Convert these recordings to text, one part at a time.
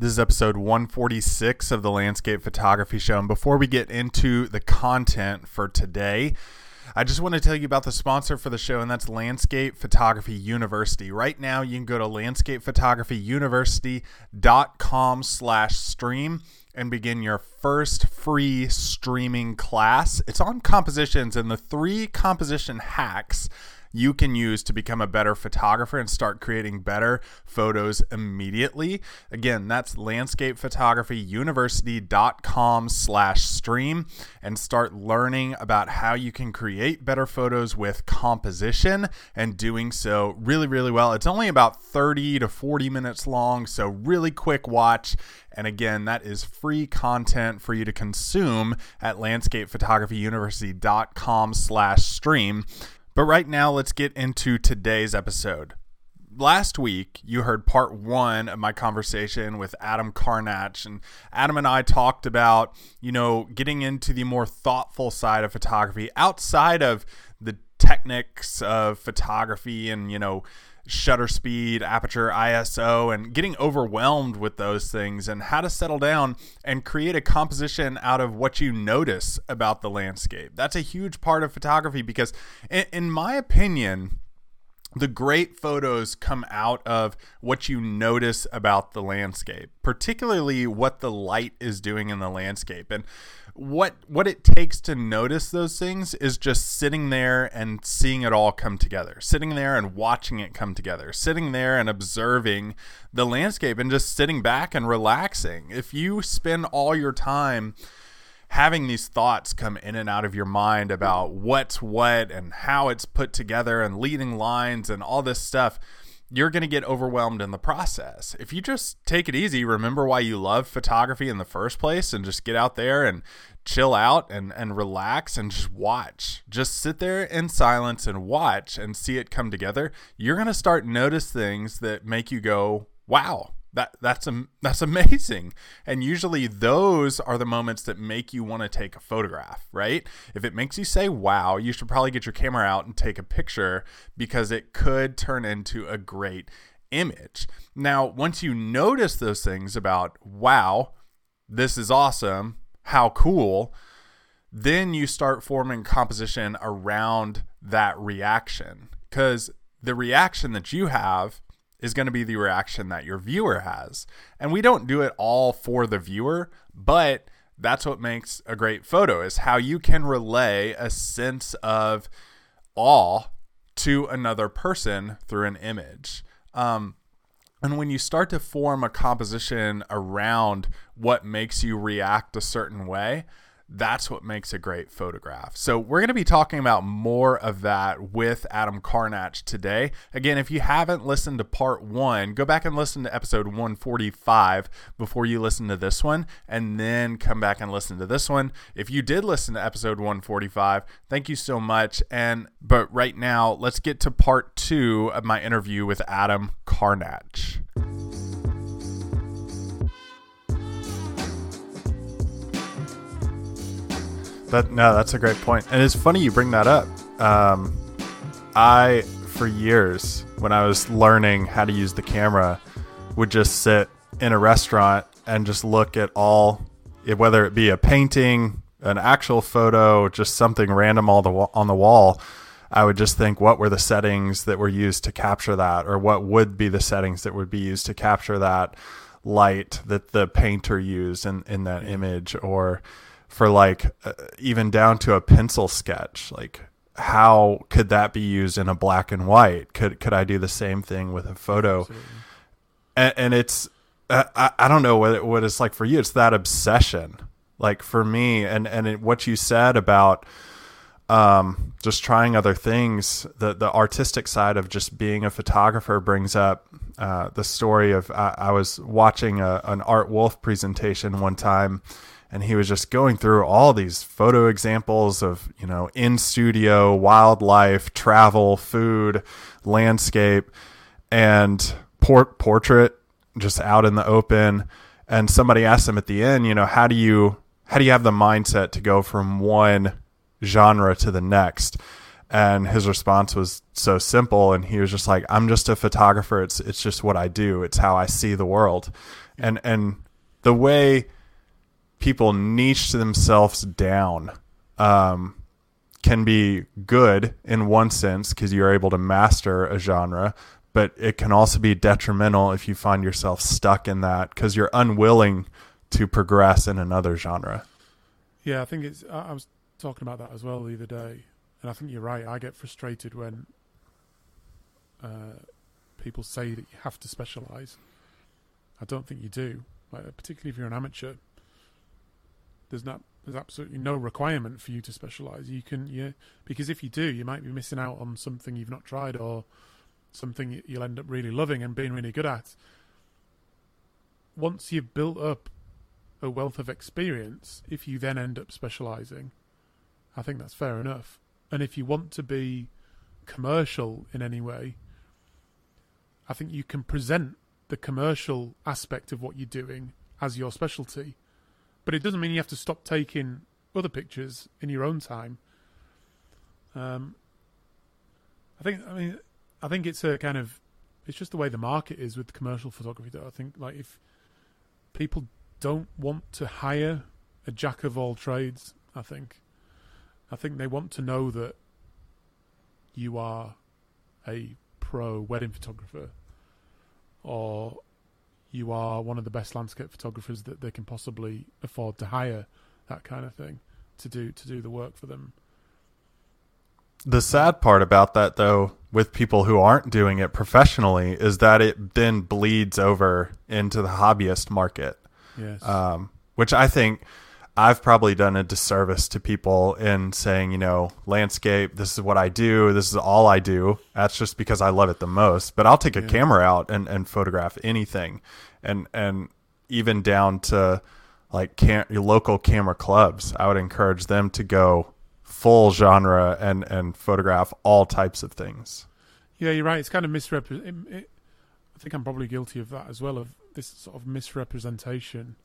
This is episode 146 of the Landscape Photography Show. And before we get into the content for today, I just want to tell you about the sponsor for the show, and that's Landscape Photography University. Right now, you can go to landscapephotographyuniversity.com slash stream and begin your first free streaming class. It's on compositions and the three composition hacks you can use to become a better photographer and start creating better photos immediately. Again, that's landscapephotographyuniversity.com slash stream and start learning about how you can create better photos with composition and doing so really, really well. It's only about 30 to 40 minutes long, so really quick watch. And again, that is free content for you to consume at landscapephotographyuniversity.com slash stream. But right now, let's get into today's episode. Last week, you heard part one of my conversation with Adam Karnacz, and Adam and I talked about, you know, getting into the more thoughtful side of photography outside of the techniques of photography and, you know, shutter speed, aperture, ISO, and getting overwhelmed with those things, and how to settle down and create a composition out of what you notice about the landscape. That's a huge part of photography because, in, my opinion, the great photos come out of what you notice about the landscape, particularly what the light is doing in the landscape. And what what it takes to notice those things is just sitting there and seeing it all come together. Sitting there and watching it come together. Sitting there and observing the landscape and just sitting back and relaxing. If you spend all your time having these thoughts come in and out of your mind about what's what and how it's put together and leading lines and all this stuff, you're going to get overwhelmed in the process. If you just take it easy, remember why you love photography in the first place and just get out there and chill out and, and relax and just watch. Just sit there in silence and watch and see it come together. You're going to start notice things that make you go, wow, that that's that's amazing. And usually those are the moments that make you want to take a photograph right? If it makes you say wow you should probably get your camera out and take a picture because it could turn into a great image. Now once you notice those things about wow this is awesome how cool then you start forming composition around that reaction. Because the reaction that you have is going to be the reaction that your viewer has. And we don't do it all for the viewer, but that's what makes a great photo is how you can relay a sense of awe to another person through an image. Um, and when you start to form a composition around what makes you react a certain way, that's what makes a great photograph. So, we're going to be talking about more of that with Adam Karnacz today. Again, if you haven't listened to part one, go back and listen to episode 145 before you listen to this one, and then come back and listen to this one. If you did listen to episode 145, thank you so much. And, but right now, let's get to part two of my interview with Adam Karnacz. That no, that's a great point, and it's funny you bring that up. Um, I, for years, when I was learning how to use the camera, would just sit in a restaurant and just look at all, whether it be a painting, an actual photo, just something random all the on the wall. I would just think, what were the settings that were used to capture that, or what would be the settings that would be used to capture that light that the painter used in in that image, or for like uh, even down to a pencil sketch like how could that be used in a black and white? Could could i do the same thing with a photo? And, and, it's uh, I, I don't know what it, what it's like for you. It's that obsession like for me and and it, what you said about um, just trying other things the the artistic side of just being a photographer brings up uh, the story of I, I was watching a, an Art Wolfe presentation one time and he was just going through all these photo examples of you know in studio wildlife travel food landscape and port portrait just out in the open. And somebody asked him at the end you know how do you how do you have the mindset to go from one genre to the next? And his response was so simple and he was just like i'm just a photographer. It's it's just what i do. It's how i see the world. And and the way people niche themselves down um, can be good in one sense because you're able to master a genre, but it can also be detrimental if you find yourself stuck in that because you're unwilling to progress in another genre. Yeah, I think it's. I, was talking about that as well the other day, and I think you're right. I get frustrated when uh, people say that you have to specialize. I don't think you do. Like, particularly if you're an amateur, there's not there's absolutely no requirement for you to specialize. You can yeah, because if you do, you might be missing out on something you've not tried or something you'll end up really loving and being really good at. Once you've built up a wealth of experience, if you then end up specializing, I think that's fair enough. And if you want to be commercial in any way, I think you can present the commercial aspect of what you're doing as your specialty. But it doesn't mean you have to stop taking other pictures in your own time. Um, I think I mean I think it's a kind of it's just the way the market is with commercial photography. Though I think like if people don't want to hire a jack of all trades, I think I think they want to know that you are a pro wedding photographer or you are one of the best landscape photographers that they can possibly afford to hire, that kind of thing, to do to do the work for them. The sad part about that, though, with people who aren't doing it professionally, is that it then bleeds over into the hobbyist market. Yes. Um, which I think I've probably done a disservice to people in saying, you know, landscape, this is what I do, this is all I do. That's just because I love it the most. But I'll take a yeah. camera out and, and photograph anything. And and even down to like local camera clubs, I would encourage them to go full genre and, and photograph all types of things. Yeah, you're right. It's kind of misrepresented. I think I'm probably guilty of that as well, of this sort of misrepresentation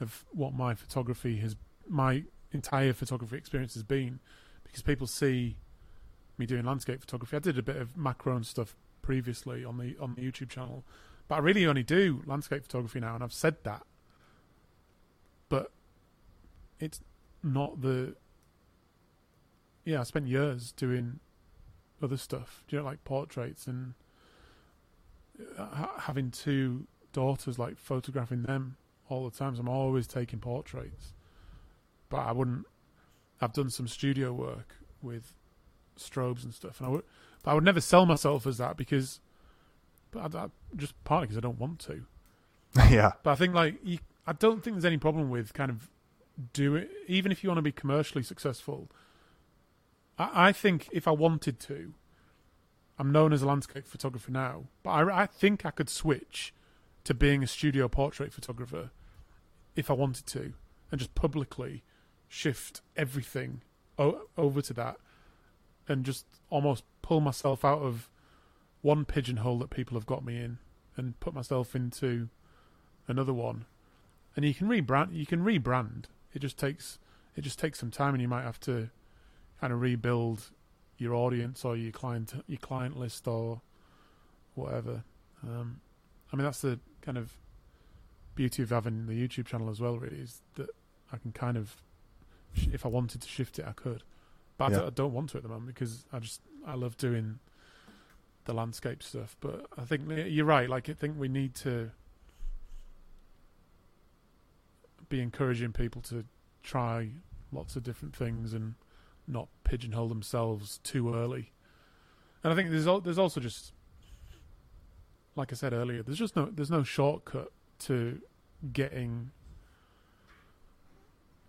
of what my photography has, my entire photography experience has been, because people see me doing landscape photography. I did a bit of macro and stuff previously on the on the YouTube channel, but I really only do landscape photography now, and I've said that. But it's not the. Yeah, I spent years doing other stuff. You know, like portraits and uh, having two daughters, like photographing them all the times. So I'm always taking portraits, but I wouldn't. I've done some studio work with strobes and stuff, and I would, but I would never sell myself as that because, but I, I, just partly because I don't want to. yeah. But I think like you, I don't think there's any problem with kind of do it, even if you want to be commercially successful. I, I think if I wanted to, I'm known as a landscape photographer now, but I, I think I could switch to being a studio portrait photographer if I wanted to, and just publicly shift everything o- over to that, and just almost pull myself out of one pigeonhole that people have got me in, and put myself into another one. And you can rebrand. You can rebrand. It just takes it just takes some time, and you might have to kind of rebuild your audience or your client your client list or whatever. Um, I mean, that's the kind of beauty of having the YouTube channel as well. Really, is that I can kind of, if I wanted to shift it, I could, but yeah. I, don't, want to at the moment because I just I love doing the landscape stuff. But I think you're right. Like I think we need to be encouraging people to try lots of different things and not pigeonhole themselves too early. And I think there's there's also just like I said earlier, there's just no there's no shortcut to getting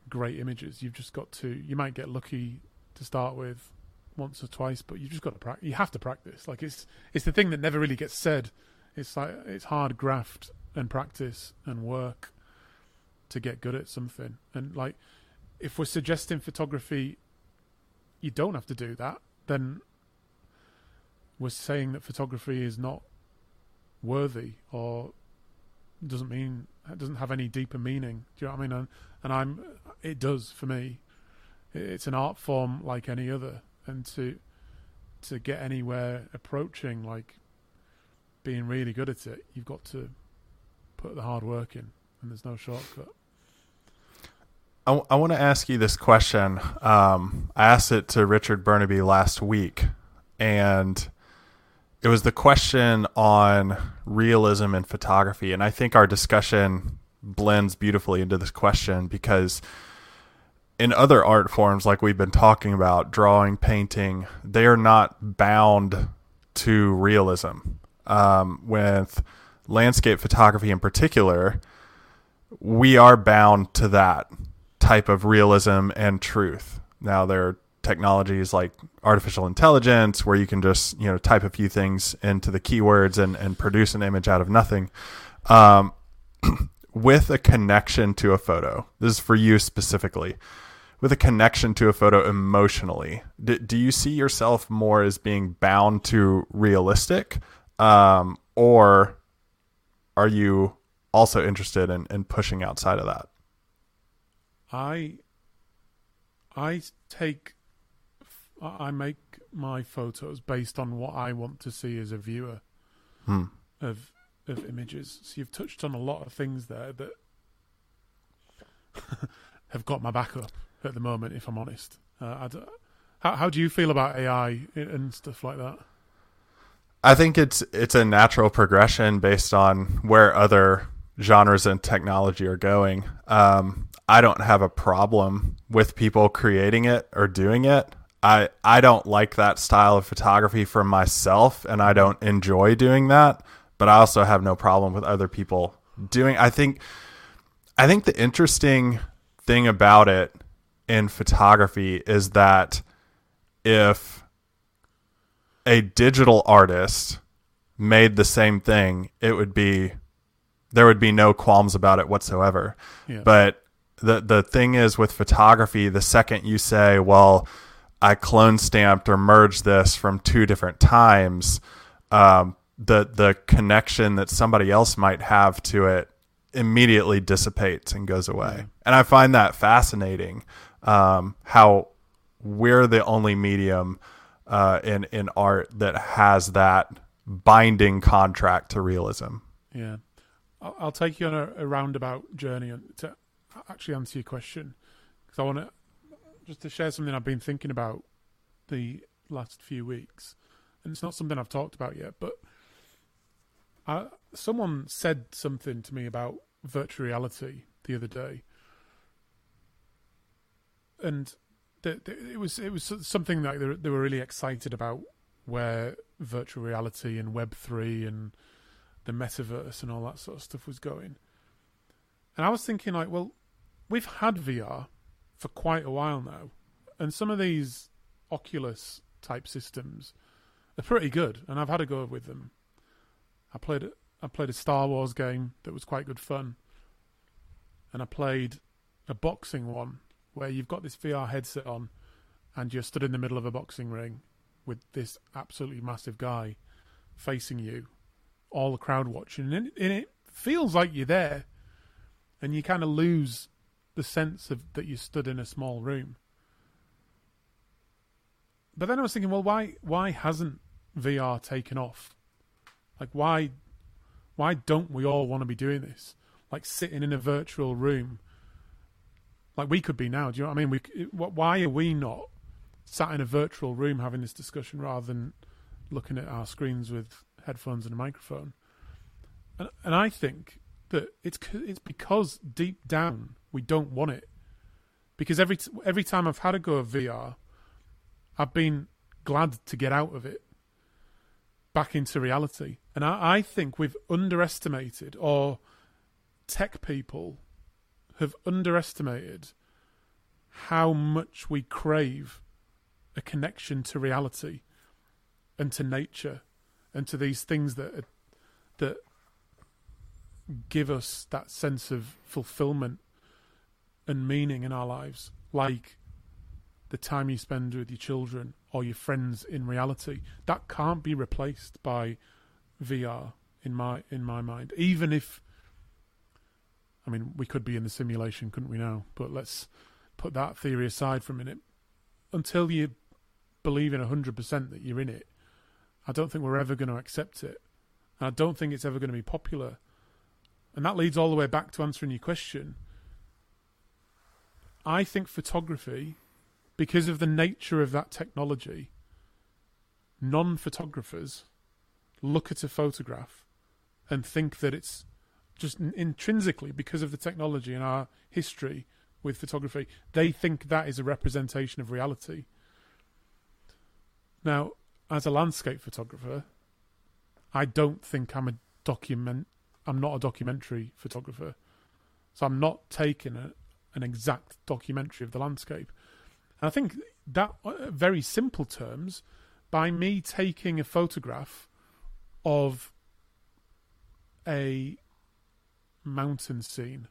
great images. You've just got to. You might get lucky to start with once or twice, but you've just got to practice. You have to practice. Like it's it's the thing that never really gets said. It's like it's hard graft and practice and work to get good at something. And like if we're suggesting photography, you don't have to do that. Then we're saying that photography is not worthy or doesn't mean it doesn't have any deeper meaning. Do you know what I mean? And, and I'm it does for me. It's an art form like any other, and to to get anywhere approaching like being really good at it, you've got to put the hard work in, and there's no shortcut. I, I want to ask you this question. Um, I asked it to Richard Bernabe last week, and it was the question on realism in photography. And I think our discussion blends beautifully into this question because in other art forms, like we've been talking about, drawing, painting, they are not bound to realism. Um, with landscape photography in particular, we are bound to that type of realism and truth. Now there are technologies like artificial intelligence where you can just you know type a few things into the keywords and, and produce an image out of nothing. Um, with a connection to a photo this is for you specifically with a connection to a photo emotionally do, do you see yourself more as being bound to realistic um, or are you also interested in, in pushing outside of that? I I take I make my photos based on what I want to see as a viewer hmm. of of images. So you've touched on a lot of things there that have got my back up at the moment. If I'm honest, uh, how how do you feel about AI and stuff like that? I think it's it's a natural progression based on where other genres and technology are going. Um, I don't have a problem with people creating it or doing it. I I don't like that style of photography for myself and I don't enjoy doing that, but I also have no problem with other people doing. I think I think the interesting thing about it in photography is that if a digital artist made the same thing, it would be there would be no qualms about it whatsoever. Yeah. But the the thing is with photography, the second you say, "Well, I clone stamped or merged this from two different times," um, the the connection that somebody else might have to it immediately dissipates and goes away. And I find that fascinating. Um, how we're the only medium uh, in in art that has that binding contract to realism. Yeah, I'll, I'll take you on a, a roundabout journey to actually answer your question because I want to just to share something I've been thinking about the last few weeks, and it's not something I've talked about yet. But I, someone said something to me about virtual reality the other day, and it was it was something that they, they were really excited about, where virtual reality and Web three and the metaverse and all that sort of stuff was going. And I was thinking, like, well, we've had VR for quite a while now, and some of these Oculus type systems are pretty good, and I've had a go with them. I played I played a Star Wars game that was quite good fun, and I played a boxing one where you've got this VR headset on, and you're stood in the middle of a boxing ring with this absolutely massive guy facing you, all the crowd watching, and it feels like you're there, and you kind of lose the sense of that you stood in a small room. But then I was thinking, well, why why hasn't VR taken off? Like why why don't we all want to be doing this? Like sitting in a virtual room, like we could be now. Do you know what I mean? We why are we not sat in a virtual room having this discussion rather than looking at our screens with headphones and a microphone? And, and I think that it's it's because deep down we don't want it. Because every t- every time I've had a go of VR, I've been glad to get out of it back into reality. And I, I think we've underestimated, or tech people have underestimated how much we crave a connection to reality and to nature and to these things that that give us that sense of fulfillment and meaning in our lives, like the time you spend with your children or your friends in reality. That can't be replaced by VR in my in my mind. Even if I mean we could be in the simulation, couldn't we now? But let's put that theory aside for a minute. Until you believe in hundred percent that you're in it, I don't think we're ever going to accept it. And I don't think it's ever going to be popular And that leads all the way back to answering your question. I think photography, because of the nature of that technology, non photographers look at a photograph and think that it's just intrinsically because of the technology and our history with photography, they think that is a representation of reality. Now, as a landscape photographer, I don't think I'm a document. I'm not a documentary photographer, so I'm not taking a, an exact documentary of the landscape. And I think that, uh, very simple terms, by me taking a photograph of a mountain scene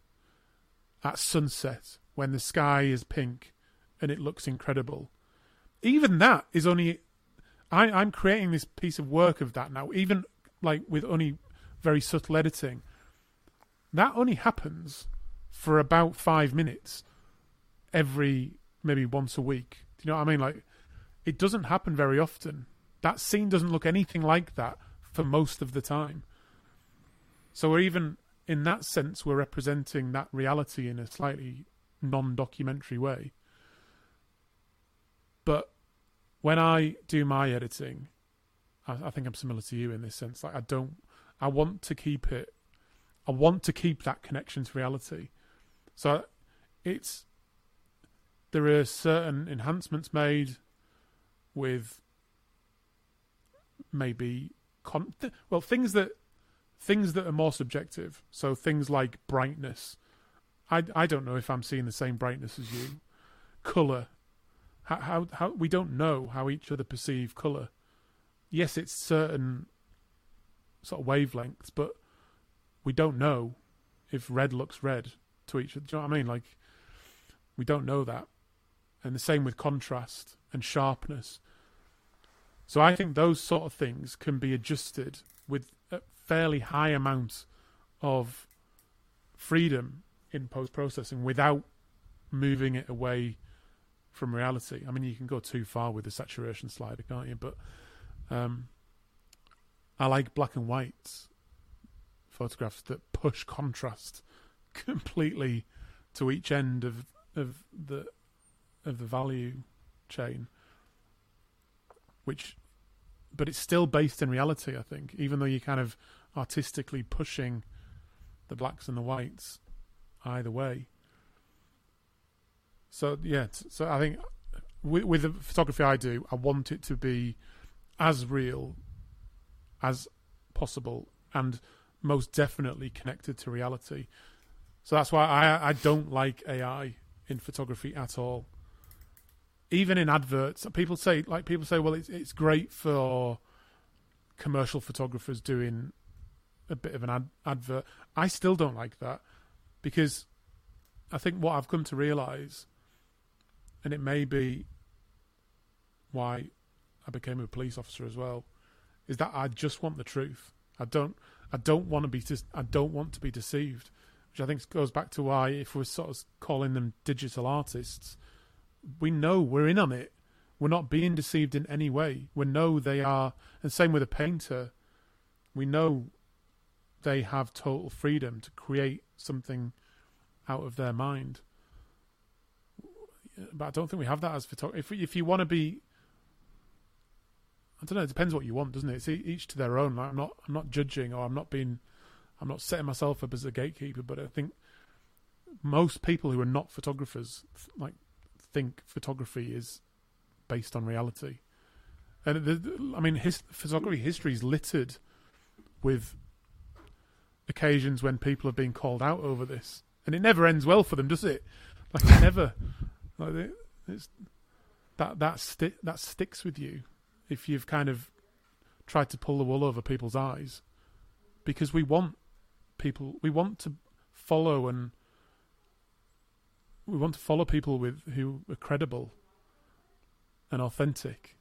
at sunset when the sky is pink and it looks incredible. Even that is only I, I'm creating this piece of work of that now, even like with only very subtle editing. That only happens for about five minutes every maybe once a week. Do you know what I mean? Like it doesn't happen very often. That scene doesn't look anything like that for most of the time. So we're even in that sense we're representing that reality in a slightly non-documentary way. But when I do my editing, I, I think I'm similar to you in this sense. Like I don't, I want to keep it. I want to keep that connection to reality. So it's there are certain enhancements made with maybe con- th- well things that things that are more subjective. So things like brightness. I I don't know if I'm seeing the same brightness as you. Color. How how how we don't know how each other perceive color. Yes, it's certain sort of wavelengths, but we don't know if red looks red to each other. Do you know what I mean? Like we don't know that. And the same with contrast and sharpness. So I think those sort of things can be adjusted with a fairly high amount of freedom in post processing without moving it away from reality. I mean, you can go too far with the saturation slider, can't you? But um, I like black and white photographs that push contrast completely to each end of of the of the value chain, which, but it's still based in reality. I think, even though you're kind of artistically pushing the blacks and the whites either way. So yeah, so I think with, with the photography I do, I want it to be as real as possible and most definitely connected to reality. So that's why I I don't like AI in photography at all even in adverts, people say like people say, well, it's it's great for commercial photographers doing a bit of an ad- advert. I still don't like that because I think what I've come to realize, and it may be why I became a police officer as well, is that I just want the truth. I don't. I don't want to be. I don't want to be deceived, which I think goes back to why, if we're sort of calling them digital artists, we know we're in on it. We're not being deceived in any way. We know they are, and same with a painter. We know they have total freedom to create something out of their mind. But I don't think we have that as photographers. If, if you want to be, I don't know. It depends what you want, doesn't it? It's each to their own. Like I'm not, I'm not judging, or I'm not being, I'm not setting myself up as a gatekeeper. But I think most people who are not photographers, like think photography is based on reality. And the, I mean, his, photography history is littered with occasions when people have been called out over this, and it never ends well for them, does it? Like it never. Like it's, that that sti- that sticks with you if you've kind of tried to pull the wool over people's eyes, because we want people, we want to follow and we want to follow people with who are credible and authentic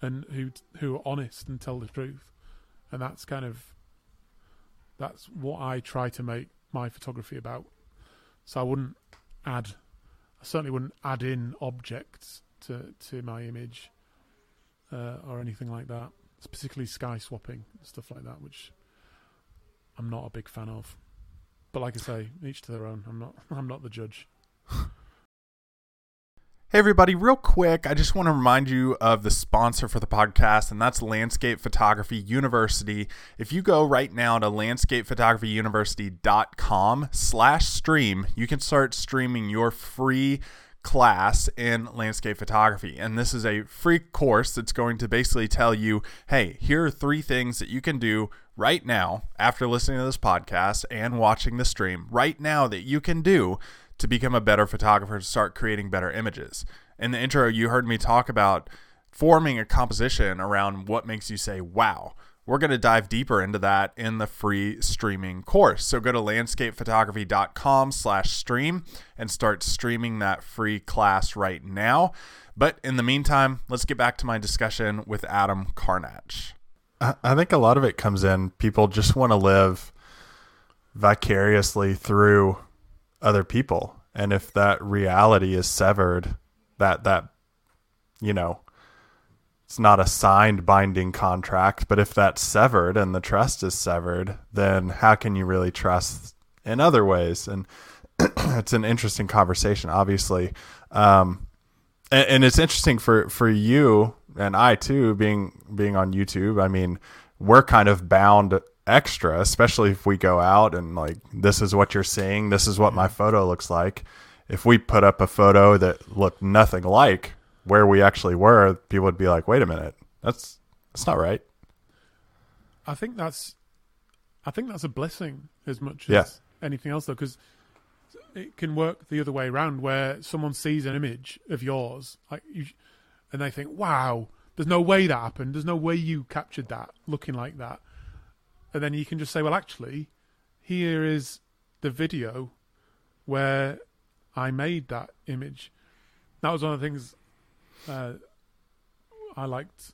and who who are honest and tell the truth. And that's kind of that's what I try to make my photography about. So I wouldn't add I certainly wouldn't add in objects to to my image uh, or anything like that. Particularly sky swapping stuff like that which I'm not a big fan of but like I say, each to their own. I'm not. I'm not the judge. Hey, everybody, real quick, I just want to remind you of the sponsor for the podcast, and that's Landscape Photography University. If you go right now to landscapephotographyuniversity.com slash stream, you can start streaming your free class in landscape photography. And this is a free course that's going to basically tell you hey, here are three things that you can do right now after listening to this podcast and watching the stream, right now that you can do to become a better photographer to start creating better images. In the intro, you heard me talk about forming a composition around what makes you say, wow. We're going to dive deeper into that in the free streaming course. So go to landscapephotography.com slash stream and start streaming that free class right now. But in the meantime, let's get back to my discussion with Adam Karnacz. I think a lot of it comes in people just want to live vicariously through other people. And if that reality is severed that that you know it's not a signed binding contract but if that's severed and the trust is severed then how can you really trust in other ways? And it's an interesting conversation obviously. Um, and, and it's interesting for for you and I too being being on YouTube I mean we're kind of bound extra, especially if we go out and like this is what you're seeing, this is what my photo looks like. If we put up a photo that looked nothing like where we actually were, people would be like, "Wait a minute, that's that's not right." I think that's, I think that's a blessing as much as Yeah. anything else, though, because it can work the other way around, where someone sees an image of yours, like you, and they think, "Wow, there's no way that happened. There's no way you captured that looking like that." And then you can just say, "Well, actually, here is the video where I made that image." That was one of the things uh, I liked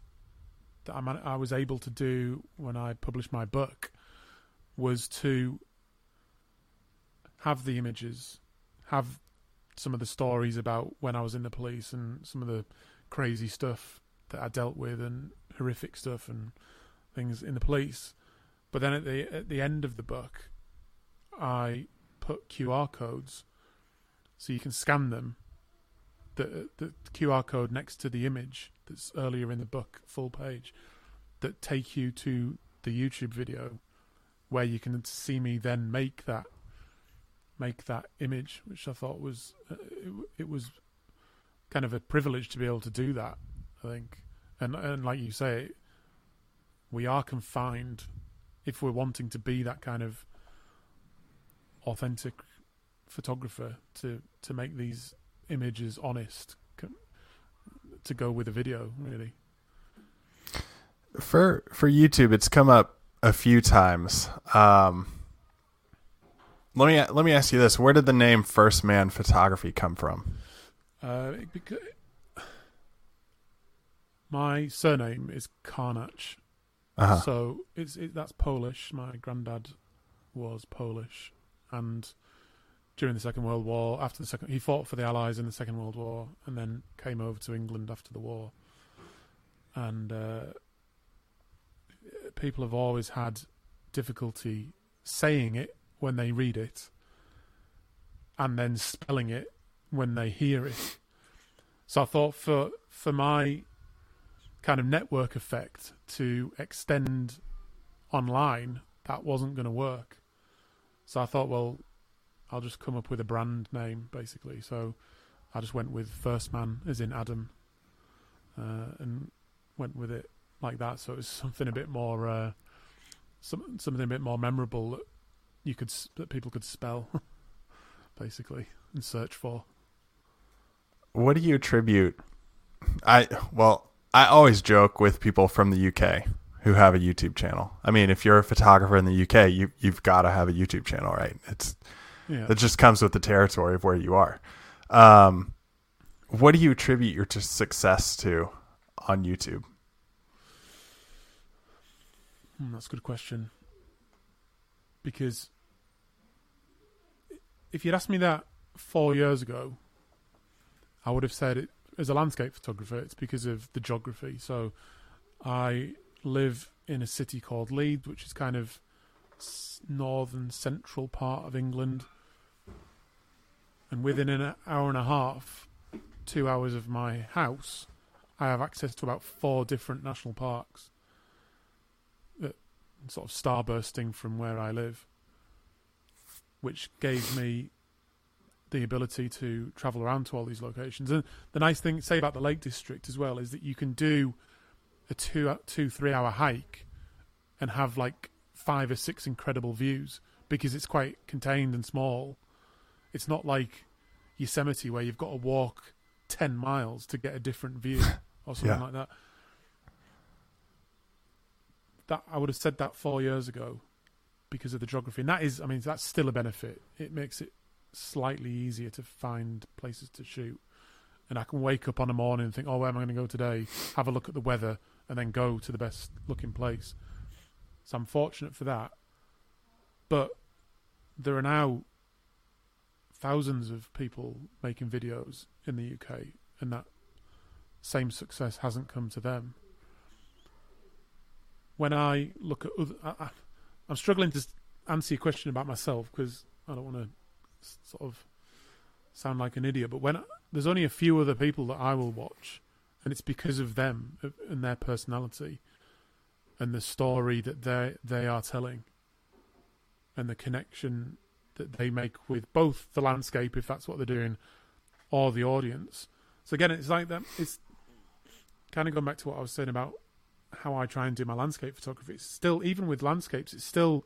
that I, was able to do when I published my book was to have the images, have some of the stories about when I was in the police and some of the crazy stuff that I dealt with and horrific stuff and things in the police. But then at the at the end of the book, I put QR codes so you can scan them. The the QR code next to the image that's earlier in the book, full page, that take you to the YouTube video where you can see me then make that make that image, which I thought was uh, it, it was kind of a privilege to be able to do that. I think, and and like you say, we are confined if we're wanting to be that kind of authentic photographer to to make these images honest to go with a video really For for YouTube, it's come up a few times. Um, let me let me ask you this: Where did the name First Man Photography come from? Uh because my surname is Karnacz Uh-huh. So it's it, that's Polish. My granddad was Polish, and during the Second World War, after the second, he fought for the Allies in the Second World War, and then came over to England after the war. And uh, people have always had difficulty saying it when they read it, and then spelling it when they hear it. So I thought for for my kind of network effect to extend online, that wasn't going to work. So I thought, well, I'll just come up with a brand name, basically. So I just went with First Man, as in Adam, uh, and went with it like that. So it was something a bit more, uh, some, something a bit more memorable that you could that people could spell, basically, and search for. What do you attribute? I well, I always joke with people from the UK who have a YouTube channel. I mean, if you're a photographer in the UK, you you've got to have a YouTube channel, right? It's Yeah. it just comes with the territory of where you are. Um, what do you attribute your t- success to on YouTube? Hmm, that's a good question. Because if you'd asked me that four years ago, I would have said it as a landscape photographer. It's because of the geography. So I live in a city called Leeds, which is kind of northern central part of England, and within an hour and a half, two hours of my house, I have access to about four different national parks that sort of starbursting from where I live, which gave me the ability to travel around to all these locations. And the nice thing, say about the Lake District as well, is that you can do a two, two, three hour hike and have like five or six incredible views because it's quite contained and small. It's not like Yosemite where you've got to walk 10 miles to get a different view or something Yeah. like that. That I would have said that 4 years ago because of the geography. And that is I mean that's still a benefit. It makes it slightly easier to find places to shoot. And I can wake up on a morning and think, "Oh, where am I going to go today?" Have a look at the weather and then go to the best looking place. So I'm fortunate for that. But there are now thousands of people making videos in the UK, and that same success hasn't come to them. When I look at other, I, I'm struggling to answer your question about myself because I don't want to sort of sound like an idiot. But when there's only a few other people that I will watch, and it's because of them and their personality and the story that they they are telling and the connection that they make with both the landscape if that's what they're doing or the audience so again it's like that it's kind of going back to what i was saying about how i try and do my landscape photography it's still even with landscapes it's still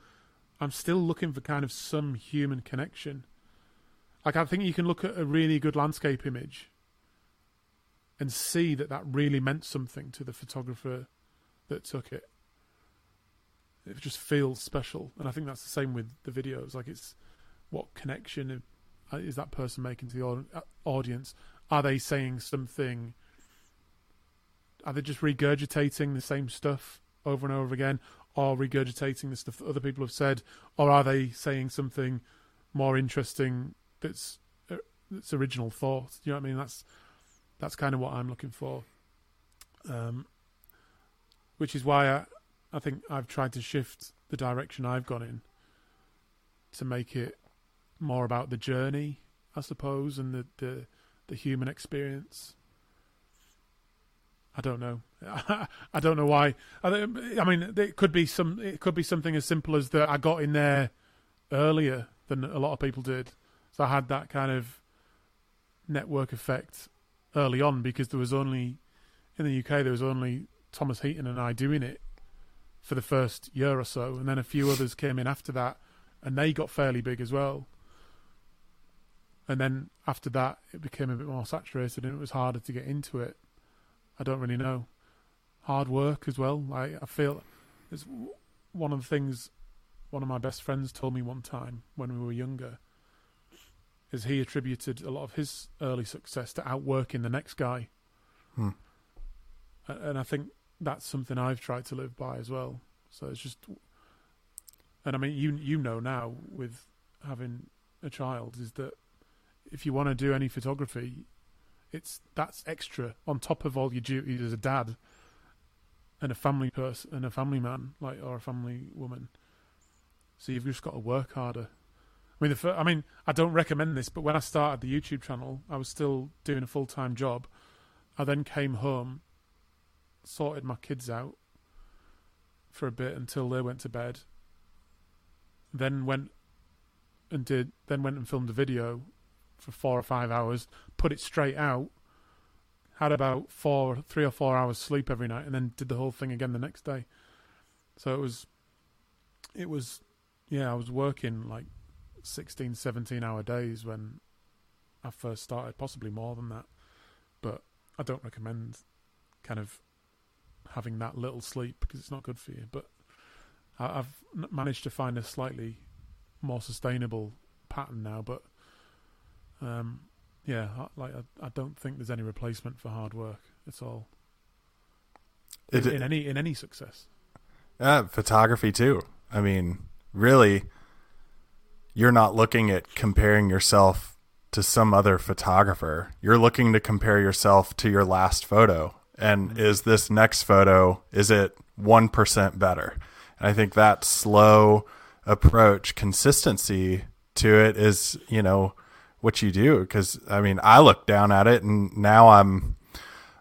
i'm still looking for kind of some human connection like i think you can look at a really good landscape image and see that that really meant something to the photographer that took it. It just feels special, and I think that's the same with the videos. Like, it's what connection is that person making to the uh, audience? Are they saying something? Are they just regurgitating the same stuff over and over again, or regurgitating the stuff that other people have said, or are they saying something more interesting that's uh, that's original thought? You know what I mean? That's that's kind of what I'm looking for. Um, which is why I, I think I've tried to shift the direction I've gone in to make it more about the journey, I suppose, and the the, the human experience. I don't know. I don't know why. I, I mean, it could be some. It could be something as simple as that I got in there earlier than a lot of people did, so I had that kind of network effect early on because there was only in the UK there was only Thomas Heaton and I doing it for the first year or so, and then a few others came in after that, and they got fairly big as well. And then after that, it became a bit more saturated, and it was harder to get into it. I don't really know. Hard work as well. I I feel it's one of the things one of my best friends told me one time when we were younger is he attributed a lot of his early success to outworking the next guy. Hmm. And I think that's something I've tried to live by as well. So it's just, and I mean, you you know now with having a child is that if you want to do any photography, it's that's extra on top of all your duties as a dad and a family person and a family man, like or a family woman. So you've just got to work harder. I mean, the fir- I mean, I don't recommend this, but when I started the YouTube channel, I was still doing a full time job. I then came home, sorted my kids out for a bit until they went to bed. Then went and did then went and filmed a video for four or five hours, put it straight out. Had about four, three or four hours sleep every night, and then did the whole thing again the next day. So it was, it was, yeah, I was working like 16, 17 hour days when I first started, possibly more than that. But I don't recommend kind of having that little sleep because it's not good for you. But I've managed to find a slightly more sustainable pattern now. But um, yeah, I, like I, I don't think there's any replacement for hard work at all It, in, in any in any success. Yeah, photography too. I mean, really, you're not looking at comparing yourself to some other photographer. You're looking to compare yourself to your last photo. And is this next photo, is it 1% better? And I think that slow approach, consistency to it is, you know, what you do. Because I mean, I look down at it, and now I'm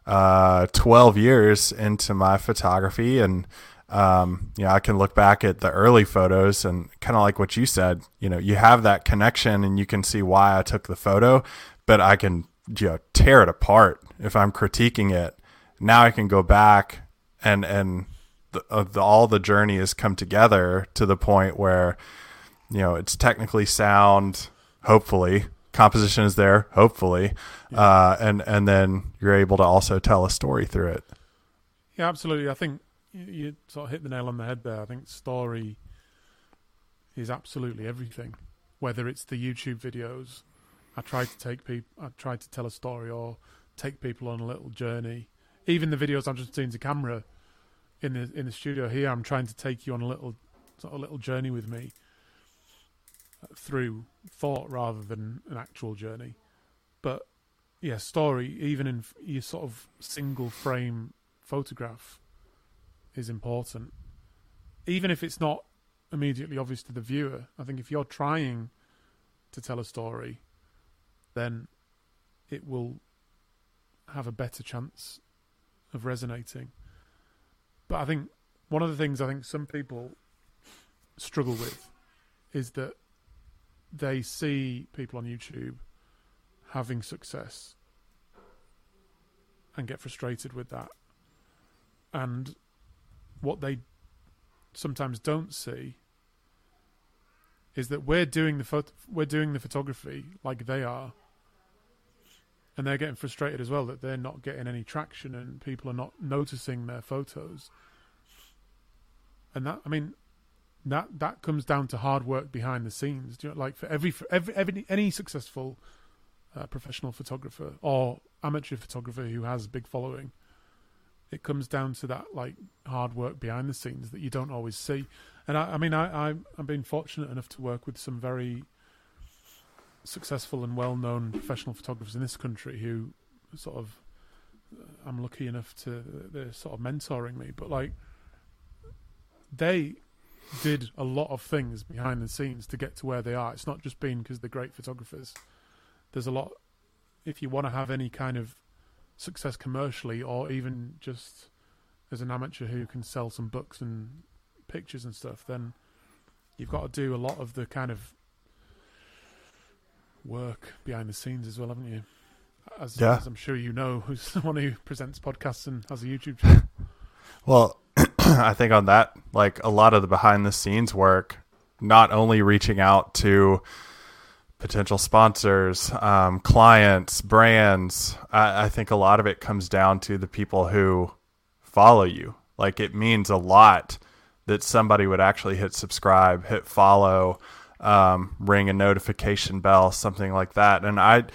uh, 12 years into my photography, and um, you know, I can look back at the early photos and kind of like what you said, you know, you have that connection and you can see why I took the photo, but I can, you know, tear it apart if I'm critiquing it. Now I can go back and, and the, uh, the, all the journey has come together to the point where, you know, it's technically sound, hopefully, composition is there, hopefully, yeah. uh, and and then you're able to also tell a story through it. Yeah, absolutely. I think you sort of hit the nail on the head there. I think story is absolutely everything. Whether it's the YouTube videos, I try to take people, I try to tell a story or take people on a little journey. Even the videos I'm just doing to camera in the in the studio here, I'm trying to take you on a little sort of little journey with me uh, through thought rather than an actual journey. But yeah, story even in your sort of single frame photograph is important, even if it's not immediately obvious to the viewer. I think if you're trying to tell a story, then it will have a better chance of resonating. But I think one of the things I think some people struggle with is that they see people on YouTube having success and get frustrated with that. And what they sometimes don't see is that we're doing the we're doing the photography like they are, and they're getting frustrated as well that they're not getting any traction and people are not noticing their photos. And that, I mean, that that comes down to hard work behind the scenes. Do you know, like for every for every, every any successful uh, professional photographer or amateur photographer who has a big following, it comes down to that like hard work behind the scenes that you don't always see. And I, I mean, I, I I've been fortunate enough to work with some very successful and well-known professional photographers in this country who sort of uh, I'm lucky enough to they're sort of mentoring me, but like they did a lot of things behind the scenes to get to where they are. It's not just been because they're great photographers. There's a lot. If you want to have any kind of success commercially, or even just as an amateur who can sell some books and pictures and stuff, then you've got to do a lot of the kind of work behind the scenes as well, haven't you? As, yeah. as I'm sure you know, who's someone who presents podcasts and has a YouTube channel. Well, I think on that, like a lot of the behind the scenes work, not only reaching out to potential sponsors, um, clients, brands. I, I, think a lot of it comes down to the people who follow you. Like it means a lot that somebody would actually hit subscribe, hit follow, um, ring a notification bell, something like that. And I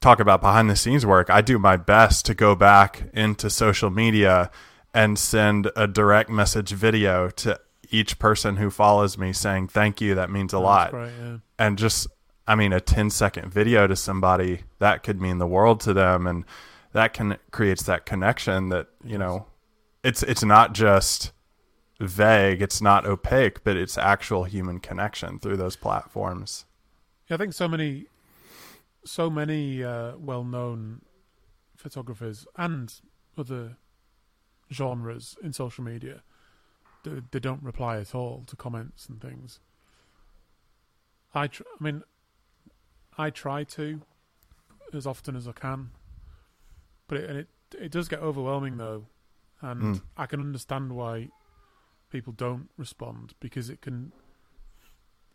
talk about behind the scenes work. I do my best to go back into social media and send a direct message video to each person who follows me saying thank you that means a lot great, yeah. and just I mean, a 10 second video to somebody that could mean the world to them. And that can creates that connection that, you know, it's, it's not just vague. It's not opaque, but it's actual human connection through those platforms. Yeah, I think so many, so many uh, well-known photographers and other genres in social media, they, they don't reply at all to comments and things. I, tr- I mean, I try to as often as I can, but it, it it does get overwhelming though, and mm. I can understand why people don't respond because it can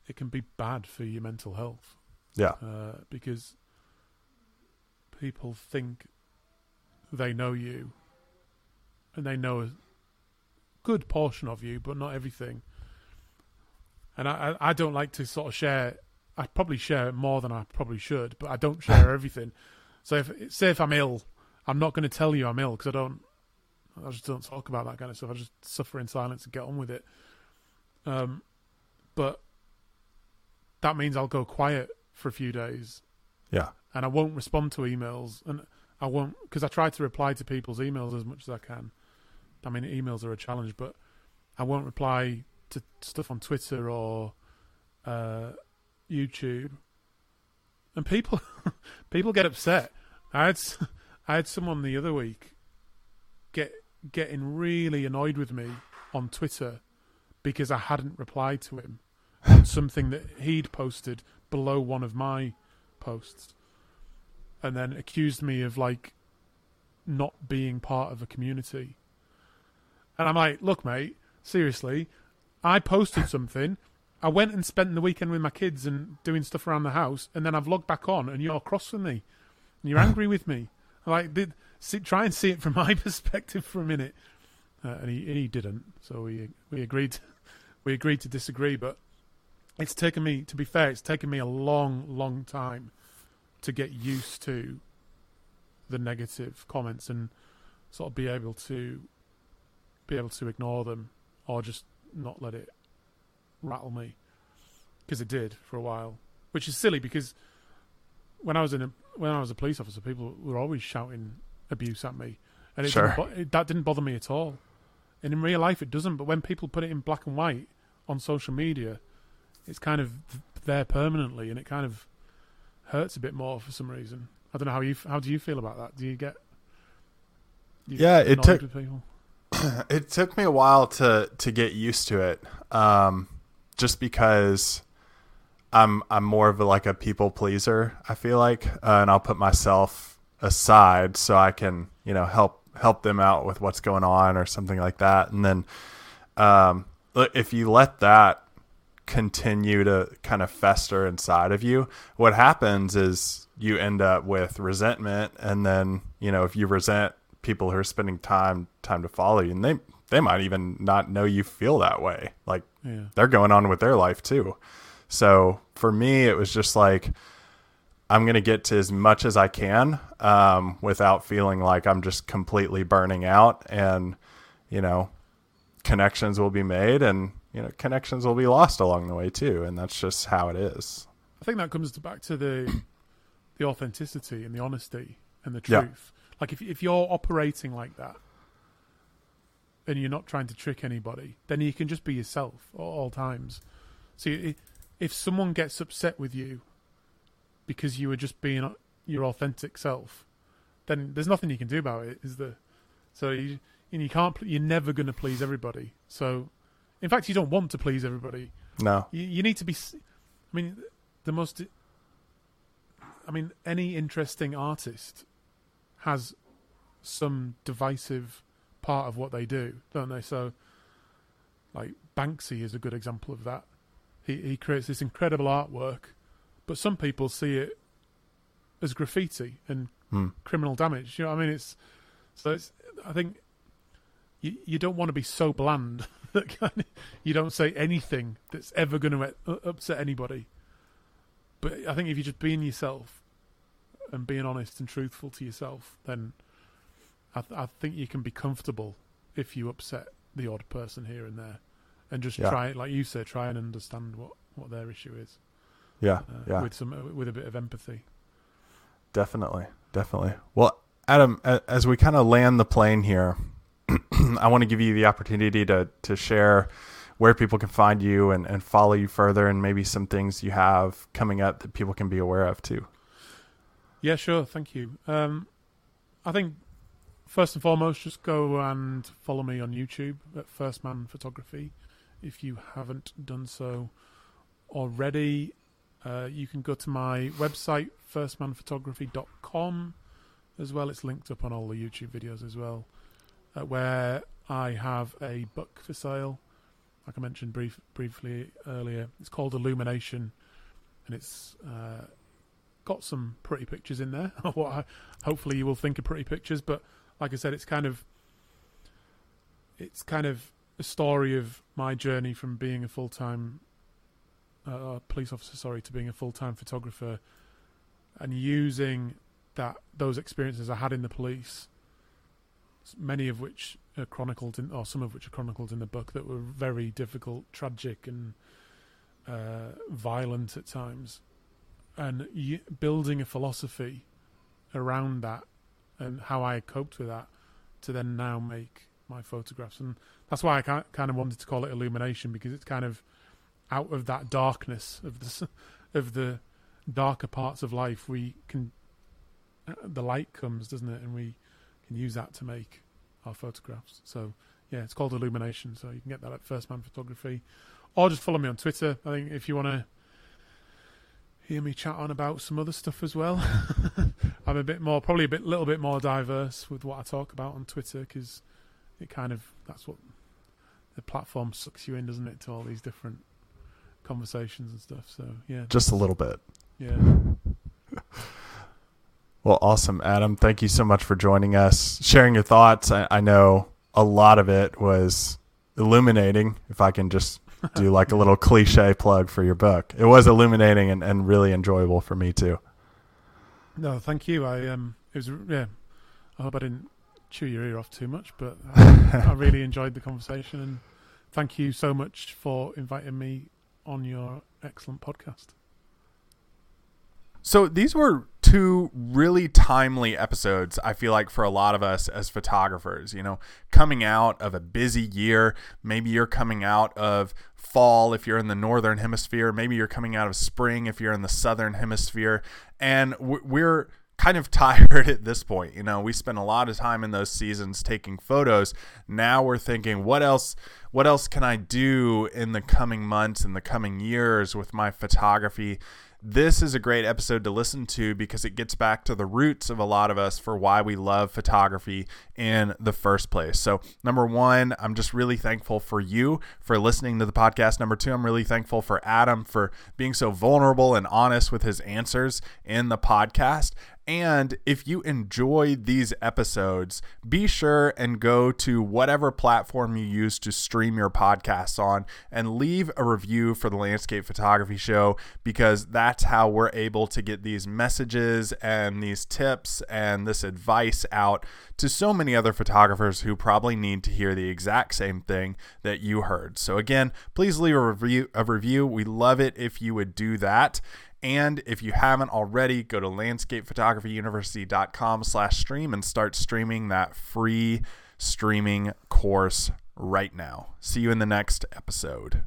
it can be bad for your mental health. Yeah, uh, because people think they know you, and they know a good portion of you, but not everything. And I, I, I don't like to sort of share I probably share it more than I probably should, but I don't share everything. So if say if I'm ill, I'm not going to tell you I'm ill because I don't. I just don't talk about that kind of stuff. I just suffer in silence and get on with it. Um, but that means I'll go quiet for a few days. Yeah. And I won't respond to emails, and I won't because I try to reply to people's emails as much as I can. I mean, emails are a challenge, but I won't reply to stuff on Twitter or uh, YouTube, and people people get upset. I had I had someone the other week get getting really annoyed with me on Twitter because I hadn't replied to him on something that he'd posted below one of my posts, and then accused me of like not being part of a community. And I'm like, look, mate, seriously, I posted something. I went and spent the weekend with my kids and doing stuff around the house, and then I've logged back on, and you're cross with me, and you're angry with me. Like, did see, try and see it from my perspective for a minute, uh, and he and he didn't. So we we agreed we agreed to disagree. But it's taken me, to be fair, it's taken me a long, long time to get used to the negative comments and sort of be able to be able to ignore them or just not let it rattle me because it did for a while, which is silly because when I was in a when I was a police officer, people were always shouting abuse at me, and it Sure. didn't it, that didn't bother me at all. And in real life, it doesn't. But when people put it in black and white on social media, it's kind of there permanently, and it kind of hurts a bit more for some reason. I don't know how you how do you feel about that? Do you get you Yeah, get it took- people? it took me a while to to get used to it um just because i'm i'm more of a, like a people pleaser i feel like uh, and i'll put myself aside so i can you know help help them out with what's going on or something like that. And then um if you let that continue to kind of fester inside of you what happens is you end up with resentment. And then you know if you resent people who are spending time time to follow you and they they might even not know you feel that way. Like Yeah, they're going on with their life too so for me it was just like i'm going to get to as much as i can um, without feeling like i'm just completely burning out and you know connections will be made and you know connections will be lost along the way too and that's just how it is I think that comes back to the the authenticity and the honesty and the Yeah. truth. Like if if you're operating like that and you're not trying to trick anybody, then you can just be yourself at all times. So if someone gets upset with you because you were just being your authentic self, then there's nothing you can do about it. Is there? So you and you can't you're never going to please everybody. So, in fact, you don't want to please everybody. no You, you need to be. I mean, the most. I mean, any interesting artist has some divisive part of what they do, don't they? So, like Banksy is a good example of that. He he creates this incredible artwork, but some people see it as graffiti and Hmm. criminal damage. You know what I mean? It's so it's. I think you you don't want to be so bland that you don't say anything that's ever going to upset anybody. But I think if you're just being yourself and being honest and truthful to yourself, then I, th- I think you can be comfortable if you upset the odd person here and there, and just Yeah. try, like you said, try and understand what, what their issue is yeah uh, yeah with some with a bit of empathy. Definitely, definitely. Well, Adam, as we kind of land the plane here, I want to give you the opportunity to to share where people can find you and, and follow you further, and maybe some things you have coming up that people can be aware of too. Yeah, sure. Thank you. Um, I think first and foremost, just go and follow me on YouTube at First Man Photography. If you haven't done so already, uh, you can go to my website, firstmanphotography.com as well. It's linked up on all the YouTube videos as well, uh, where I have a book for sale. Like I mentioned brief, briefly earlier, it's called Illumination, and it's uh, got some pretty pictures in there. hopefully you will think are pretty pictures, but like I said, it's kind of it's kind of a story of my journey from being a full time uh, police officer, sorry, to being a full time photographer, and using that those experiences I had in the police, many of which are chronicled in, or some of which are chronicled in the book, that were very difficult, tragic, and uh, violent at times. And y- building a philosophy around that and how I coped with that to then now make my photographs. And that's why I kind of wanted to call it illumination because it's kind of out of that darkness of the of the darker parts of life, we can uh, the light comes, doesn't it? And we can use that to make our photographs. So yeah, it's called illumination. So you can get that at First Man Photography, or just follow me on Twitter. I think if you want to hear me chat on about some other stuff as well, I'm a bit more, probably a bit, little bit more diverse with what I talk about on Twitter because it kind of that's what the platform sucks you in, doesn't it, to all these different conversations and stuff. So yeah, Just a little bit. yeah. Well, awesome, Adam. Thank you so much for joining us, sharing your thoughts. I, I know a lot of it was illuminating. If I can just do like a little cliche plug for your book, it was illuminating and, and really enjoyable for me too. No, thank you. I um, it was yeah. I hope I didn't chew your ear off too much, but I, I really enjoyed the conversation, and thank you so much for inviting me on your excellent podcast. So these were two really timely episodes, I feel like, for a lot of us as photographers. You know, coming out of a busy year, maybe you're coming out of fall if you're in the northern hemisphere, maybe you're coming out of spring if you're in the southern hemisphere, and we're kind of tired at this point. You know, we spent a lot of time in those seasons taking photos. Now we're thinking, what else? What else can I do in the coming months and the coming years with my photography? This is a great episode to listen to because it gets back to the roots of a lot of us for why we love photography in the first place. So, number one, I'm just really thankful for you for listening to the podcast. Number two, I'm really thankful for Adam for being so vulnerable and honest with his answers in the podcast. And if you enjoy these episodes, be sure and go to whatever platform you use to stream your podcasts on and leave a review for the Landscape Photography Show because that's how we're able to get these messages and these tips and this advice out to so many other photographers who probably need to hear the exact same thing that you heard. So again, please leave a review a review. We love it if you would do that. And if you haven't already, go to landscapephotographyuniversity.com slash stream and start streaming that free streaming course right now. See you in the next episode.